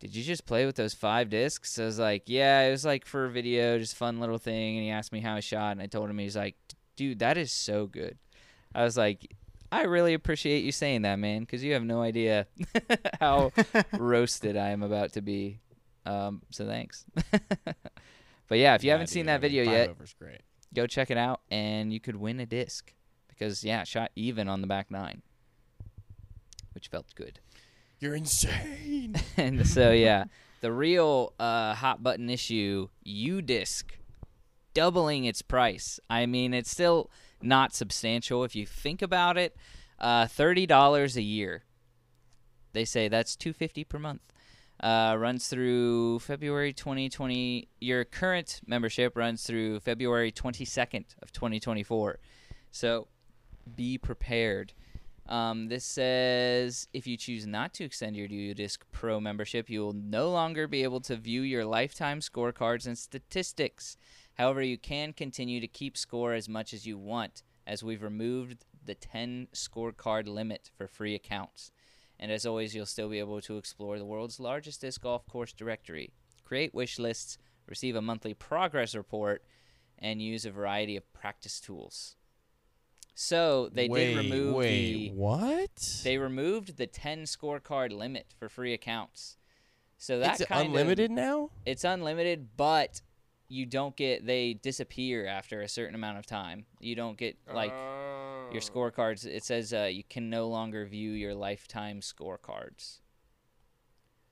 "Did you just play with those five discs?" I was like, "Yeah, it was like for a video, just fun little thing." And he asked me how I shot, and I told him he's like, "Dude, that is so good." I was like, "I really appreciate you saying that, man, because you have no idea *laughs* how *laughs* roasted I am about to be." Um, so thanks. *laughs* but yeah, if you Yeah, haven't seen that I mean, video yet, go check it out and you could win a disc because yeah shot even on the back nine which felt good You're insane. *laughs* and so yeah the real uh, hot button issue UDisc doubling its price i mean it's still not substantial if you think about it uh, $30 a year they say that's 250 per month uh, runs through February 2020. Your current membership runs through February 22nd of 2024. So be prepared. Um, this says if you choose not to extend your UDisc Pro membership, you will no longer be able to view your lifetime scorecards and statistics. However, you can continue to keep score as much as you want, as we've removed the 10 scorecard limit for free accounts. And as always, you'll still be able to explore the world's largest disc golf course directory, create wish lists, receive a monthly progress report, and use a variety of practice tools. So they wait, did remove wait, the what? they removed the 10 scorecard limit for free accounts. So that's it's kind of- unlimited now. it's unlimited, but you don't get they disappear after a certain amount of time. You don't get like Oh. your scorecards. It says uh, you can no longer view your lifetime scorecards.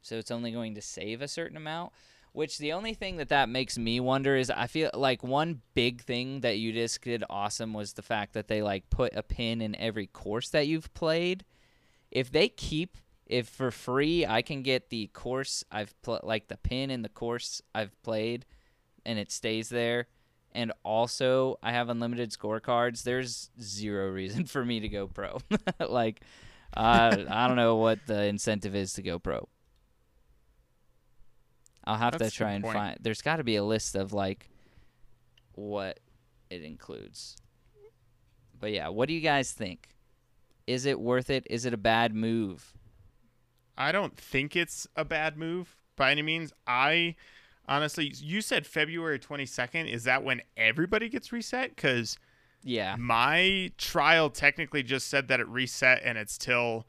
So it's only going to save a certain amount. Which the only thing that that makes me wonder is I feel like one big thing that you just did awesome was the fact that they like put a pin in every course that you've played. If they keep if for free I can get the course I've pl- like the pin in the course I've played and it stays there and also I have unlimited scorecards, there's zero *laughs* reason for me to go pro. *laughs* like uh, I don't know what the incentive is to go pro. I'll have That's to try and point. find there's got to be a list of like what it includes. But yeah, what do you guys think? Is it worth it? Is it a bad move? I don't think it's a bad move by any means. I honestly, you said February 22nd. Is that when everybody gets reset? Because Yeah. my trial technically just said that it reset and it's till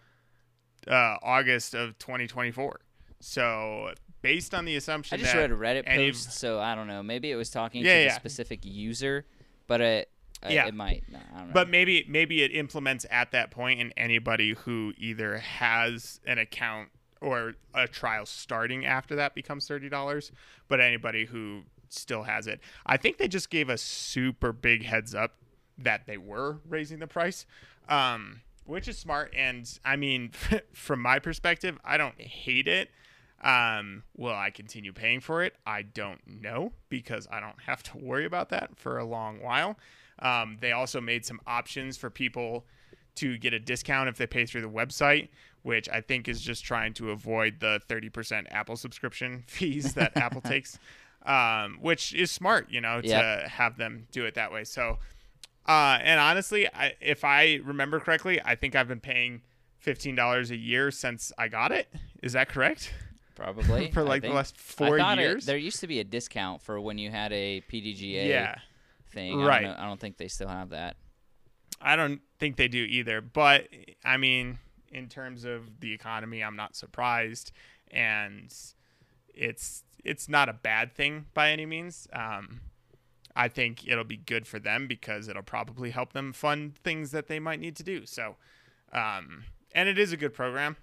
uh, August of 2024. So based on the assumption I just read a Reddit post, so I don't know. Maybe it was talking Yeah, to yeah. the specific user, but it uh, Yeah. it might. no, I don't know. But maybe maybe it implements at that point, and anybody who either has an account or a trial starting after that becomes thirty dollars. But anybody who still has it, I think they just gave a super big heads up that they were raising the price, um, which is smart. And I mean, *laughs* from my perspective, I don't hate it. Um, will I continue paying for it? I don't know because I don't have to worry about that for a long while. Um, they also made some options for people to get a discount if they pay through the website, which I think is just trying to avoid the 30% Apple subscription *laughs* fees that Apple *laughs* takes, um, which is smart, you know, to Yep. have them do it that way. So, uh, and honestly, I, if I remember correctly, I think I've been paying $15 a year since I got it. Is that correct? Probably *laughs* for like the last four thought it- years? there used to be a discount for when you had a PDGA yeah. thing. Right. I don't, know, I don't think they still have that. I don't think they do either. But I mean, in terms of the economy, I'm not surprised, and it's it's not a bad thing by any means. Um, I think it'll be good for them because it'll probably help them fund things that they might need to do. So, um, and it is a good program.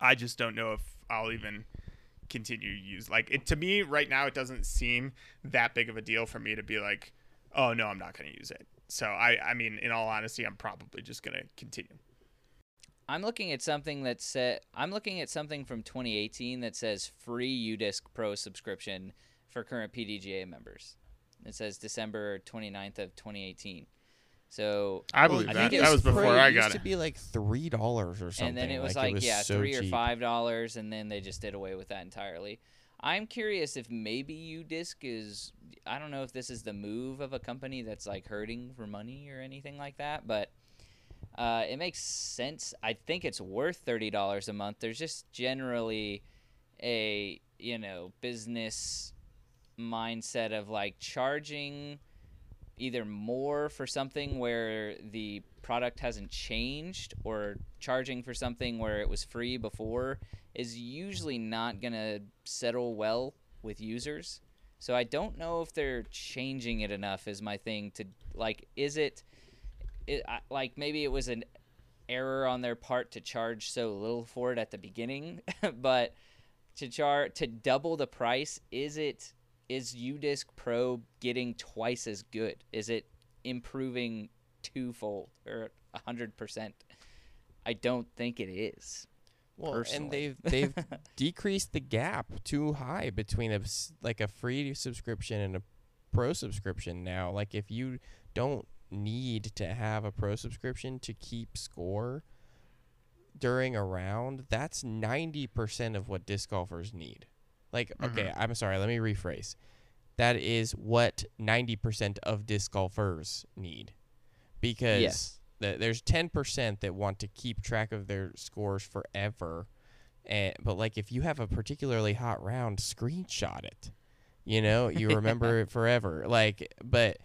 I just don't know if I'll even continue to use like it to me right now it doesn't seem that big of a deal for me to be like oh no i'm not going to use it so i i mean in all honesty i'm probably just going to continue I'm looking at something that said I'm looking at something from 2018 that says free UDisc Pro subscription for current PDGA members. It says December 29th of 2018. So i believe I that think that was before i got it used to be like three dollars or something. and then it was like, like, it was yeah, so three or cheap. five dollars, and then they just did away with that entirely. I'm curious if maybe UDisc is I don't know if this is the move of a company that's like hurting for money or anything like that, but uh, it makes sense. I think it's worth thirty dollars a month. There's just generally a you know business mindset of like charging either more for something where the product hasn't changed or charging for something where it was free before is usually not going to settle well with users. So I don't know if they're changing it enough is my thing to like is it, it like maybe it was an error on their part to charge so little for it at the beginning, *laughs* but to char to double the price is it is UDisc Pro getting twice as good? Is it improving twofold or a hundred percent? I don't think it is. Well, personally. and they've they've *laughs* decreased the gap too high between a like a free subscription and a pro subscription now. Like if you don't need to have a pro subscription to keep score during a round, that's 90% of what disc golfers need. Like mm-hmm. okay, I'm sorry, let me rephrase. That is what 90% of disc golfers need. Because Yes. there's 10% that want to keep track of their scores forever. And but like if you have a particularly hot round, screenshot it. You know, *laughs* you remember it forever. Like, but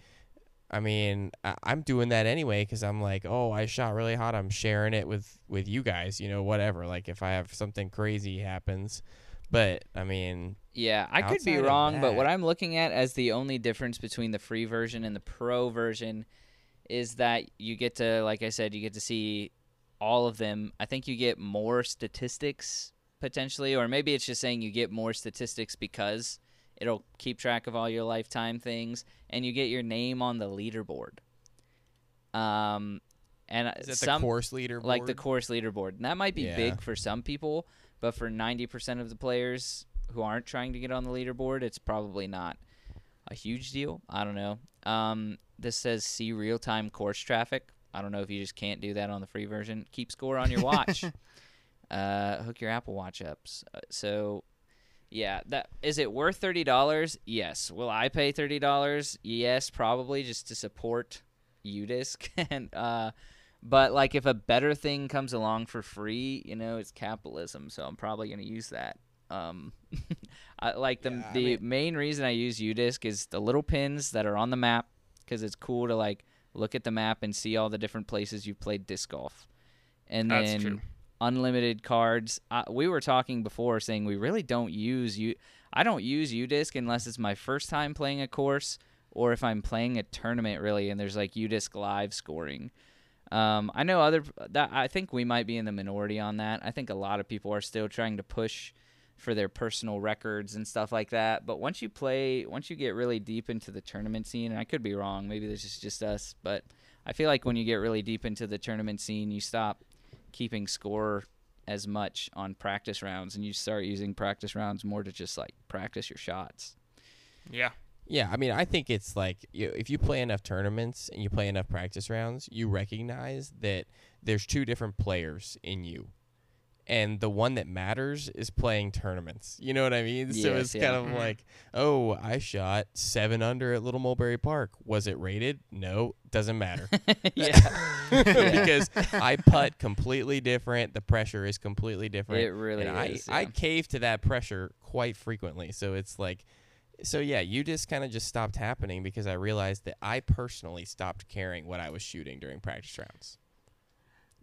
I mean, I, I'm doing that anyway because I'm like, oh, I shot really hot. I'm sharing it with with you guys. You know, whatever. Like if I have something crazy happens, but I mean, Yeah, I could be wrong, but what I'm looking at as the only difference between the free version and the pro version is that you get to, like I said, you get to see all of them. I think you get more statistics potentially, or maybe it's just saying you get more statistics because it'll keep track of all your lifetime things, and you get your name on the leaderboard. Um, and is that some the course leaderboard? like the course leaderboard. And that might be Yeah. big for some people, but for 90% of the players who aren't trying to get on the leaderboard, it's probably not a huge deal. I don't know. Um, this says see real time course traffic. I don't know if you just can't do that on the free version. Keep score on your watch. *laughs* uh, hook your Apple Watch ups. Uh, so, yeah, that is it worth thirty dollars? Yes. Will I pay thirty dollars? Yes, probably just to support UDisc *laughs* and uh, but like if a better thing comes along for free, you know, it's capitalism, so I'm probably gonna use that. Um, *laughs* I like the Yeah, I the mean- main reason I use UDisc is the little pins that are on the map because it's cool to like look at the map and see all the different places you've played disc golf, and then true. unlimited cards. Uh, we were talking before saying we really don't use you. I don't use UDisc unless it's my first time playing a course or if I'm playing a tournament really and there's like UDisc live scoring. Um, I know other that I think we might be in the minority on that. I think a lot of people are still trying to push for their personal records and stuff like that. But once you play, once you get really deep into the tournament scene, and I could be wrong, maybe this is just us, but I feel like when you get really deep into the tournament scene, you stop keeping score as much on practice rounds and you start using practice rounds more to just like practice your shots. Yeah. Yeah, I mean, I think it's like you, if you play enough tournaments and you play enough practice rounds, you recognize that there's two different players in you. And the one that matters is playing tournaments. You know what I mean? so it's yeah. kind of Mhm. like, oh, I shot seven under at Little Mulberry Park. Was it rated? No, doesn't matter. *laughs* *laughs* yeah. because I putt completely different. The pressure is completely different. It really and I, is. I yeah. cave to that pressure quite frequently. So it's like, so yeah, you just kind of just stopped happening because I realized that I personally stopped caring what I was shooting during practice rounds.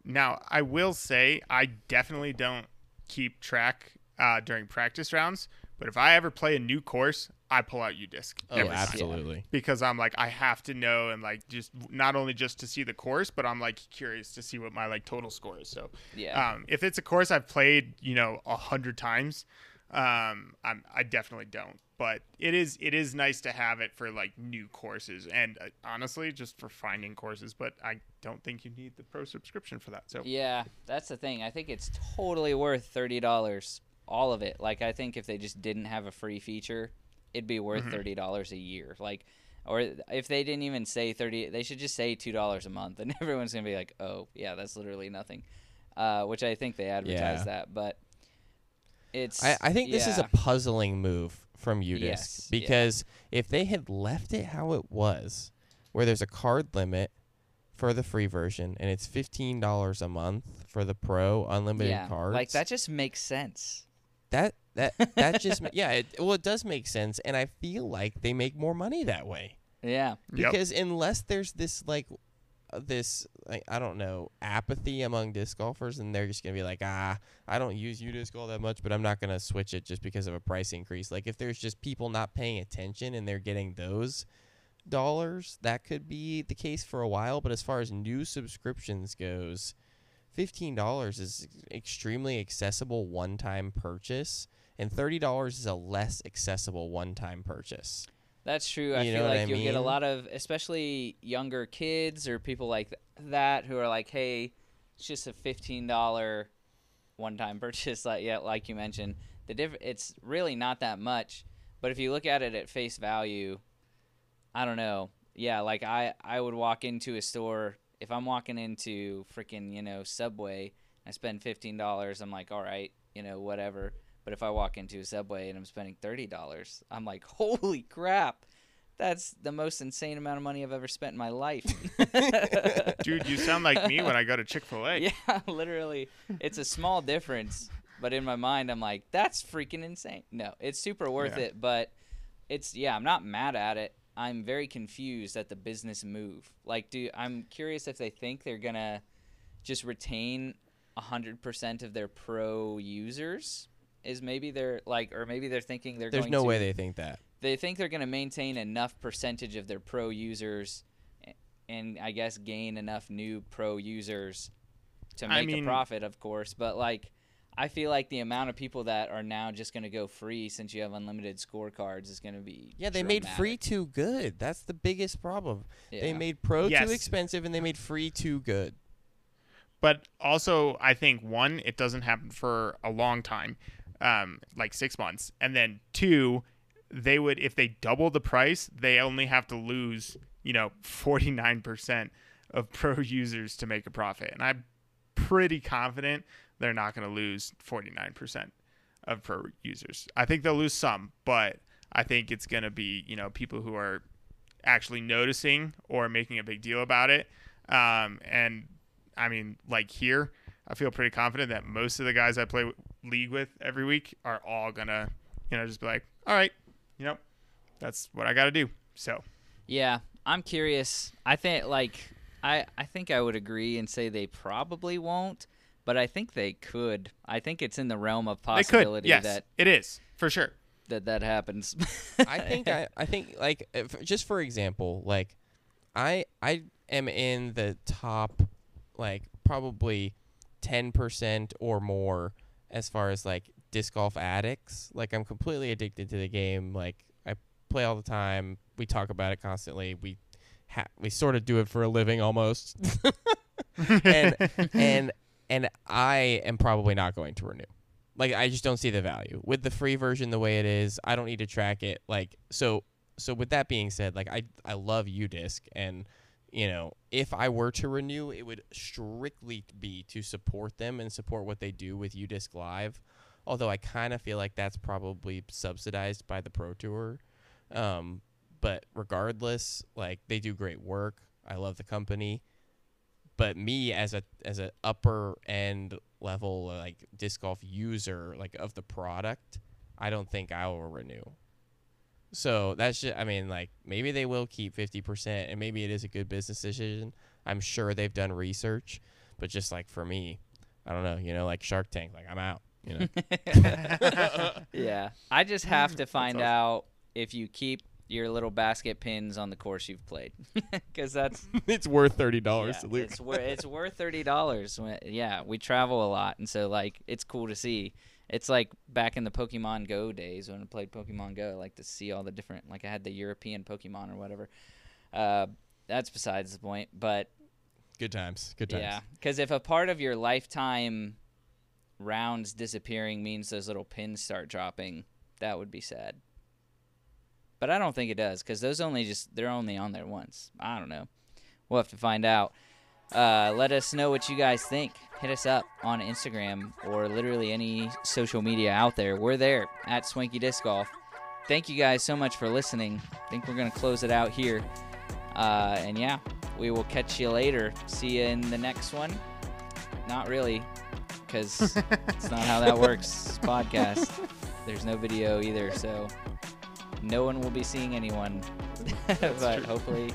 Now, I will say I definitely don't keep track uh, during practice rounds, but if I ever play a new course, I pull out UDisc. every time. absolutely. Because I'm like, I have to know and like just not only just to see the course, but I'm like curious to see what my like total score is. So yeah. um, if it's a course I've played, you know, a hundred times, um, I'm, I definitely don't. But it is it is nice to have it for like new courses and uh, honestly just for finding courses. But I don't think you need the pro subscription for that. So Yeah, that's the thing. I think it's totally worth thirty dollars, all of it. Like I think if they just didn't have a free feature, it'd be worth Mhm. thirty dollars a year. Like, or if they didn't even say thirty, they should just say two dollars a month, *laughs* and everyone's gonna be like, "Oh, yeah, that's literally nothing." Uh, which I think they advertise Yeah. that, but it's. I, I think this is a puzzling move from UDisc Yes, yeah. because if they had left it how it was, where there's a card limit for the free version and it's fifteen dollars a month for the pro unlimited yeah, cards, like that just makes sense. that that that just ma- *laughs* yeah, it, well it does make sense, and I feel like they make more money that way. Yeah, Yep. because unless there's this like this like I don't know apathy among disc golfers, and they're just gonna be like, ah, I don't use UDisc all that much, but I'm not gonna switch it just because of a price increase. Like if there's just people not paying attention and they're getting those dollars, that could be the case for a while. But as far as new subscriptions goes, fifteen dollars is extremely accessible one time purchase. And thirty dollars is a less accessible one-time purchase. That's true. I You feel what like I you'll get a mean? lot of, especially younger kids or people like th- that, who are like, "Hey, it's just a fifteen dollar one-time *laughs* purchase." Like yeah, like you mentioned, the diff- it's really not that much. But if you look at it at face value, I don't know. Yeah, like I I would walk into a store if I'm walking into freaking you know Subway. I spend fifteen dollars. I'm like, all right, you know, whatever. But if I walk into a Subway and I'm spending thirty dollars, I'm like, *laughs* holy crap! that's the most insane amount of money I've ever spent in my life. *laughs* Dude, you sound like me when I go to Chick Fil A. *laughs* yeah, literally, it's a small difference, but in my mind, I'm like, that's freaking insane. No, it's super worth Yeah. it, but it's yeah, I'm not mad at it. I'm very confused at the business move. Like, do I'm curious if they think they're gonna just retain hundred percent of their pro users. Is maybe they're like, or maybe they're thinking they're There's going no to, way they think that. they think they're going to maintain enough percentage of their pro users and I guess gain enough new pro users to I make mean- a profit, of course. But like, I feel like the amount of people that are now just going to go free since you have unlimited scorecards is going to be Yeah, they made free too good. That's the biggest problem. They made pro Yes. too expensive and they made free too good. But also, I think one, it doesn't happen for a long time, um, like six months, and then two, they would if they double the price, they only have to lose, you know, forty nine percent of *laughs* pro users to make a profit, and I'm pretty confident they're not going to lose forty nine percent of pro users. I think they'll lose some, but I think it's going to be you know people who are actually noticing or making a big deal about it. Um, and I mean, like here, I feel pretty confident that most of the guys I play w- league with every week are all gonna, you know, just be like, all right, you know, that's what I got to do. So Yeah, I'm curious. I think like I I think I would agree and say they probably won't, but I think they could. I think it's in the realm of they could, possibility yes, that it is for sure. that that happens. I think I, I think like if, just for example, like I I am in the top like probably 10% or more as far as like disc golf addicts. Like I'm completely addicted to the game. Like I play all the time. We talk about it constantly. We ha- we sort of do it for a living almost. *laughs* and and and I am probably not going to renew. Like I just don't see the value with the free version the way it is. I don't need to track it. Like so so with that being said, like I I love UDisc and you know if I were to renew, it would strictly be to support them and support what they do with UDisc Live. Although I kind of feel like that's probably subsidized by the Pro Tour. Um, but regardless, like they do great work. I love the company but me as a as a upper end level like disc golf user like of the product i don't think i will renew so that's just i mean like maybe they will keep 50% and maybe it is a good business decision i'm sure they've done research but just like for me i don't know you know like shark tank like i'm out you know *laughs* *laughs* yeah, I just mm, have to find awesome. out if you keep your little basket pins on the course you've played, *laughs* because that's it's worth $30 yeah, to lose it's worth it's worth thirty dollars. Yeah, we travel a lot, and so like it's cool to see. It's like back in the Pokemon Go days when I played Pokemon Go. I like to see all the different, like I had the European Pokemon or whatever. Uh, that's besides the point, but good times good times yeah, because if a part of your lifetime rounds disappearing means those little pins start dropping, that would be sad. But I don't think it does because those only just they're only on there once. I don't know. We'll have to find out. Uh, let us know what you guys think. Hit us up on Instagram or literally any social media out there. We're there at Swanky Disc Golf. Thank you guys so much for listening. I think we're gonna close it out here. Uh, and yeah, we will catch you later. See you in the next one. Not really, because *laughs* it's not how that works. Podcast. There's no video either, so no one will be seeing anyone. *laughs* but true. hopefully,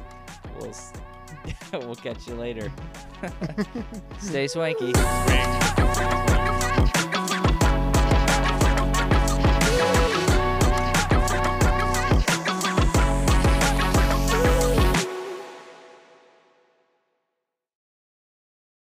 we'll s- *laughs* we'll catch you later. *laughs* Stay swanky. Thanks.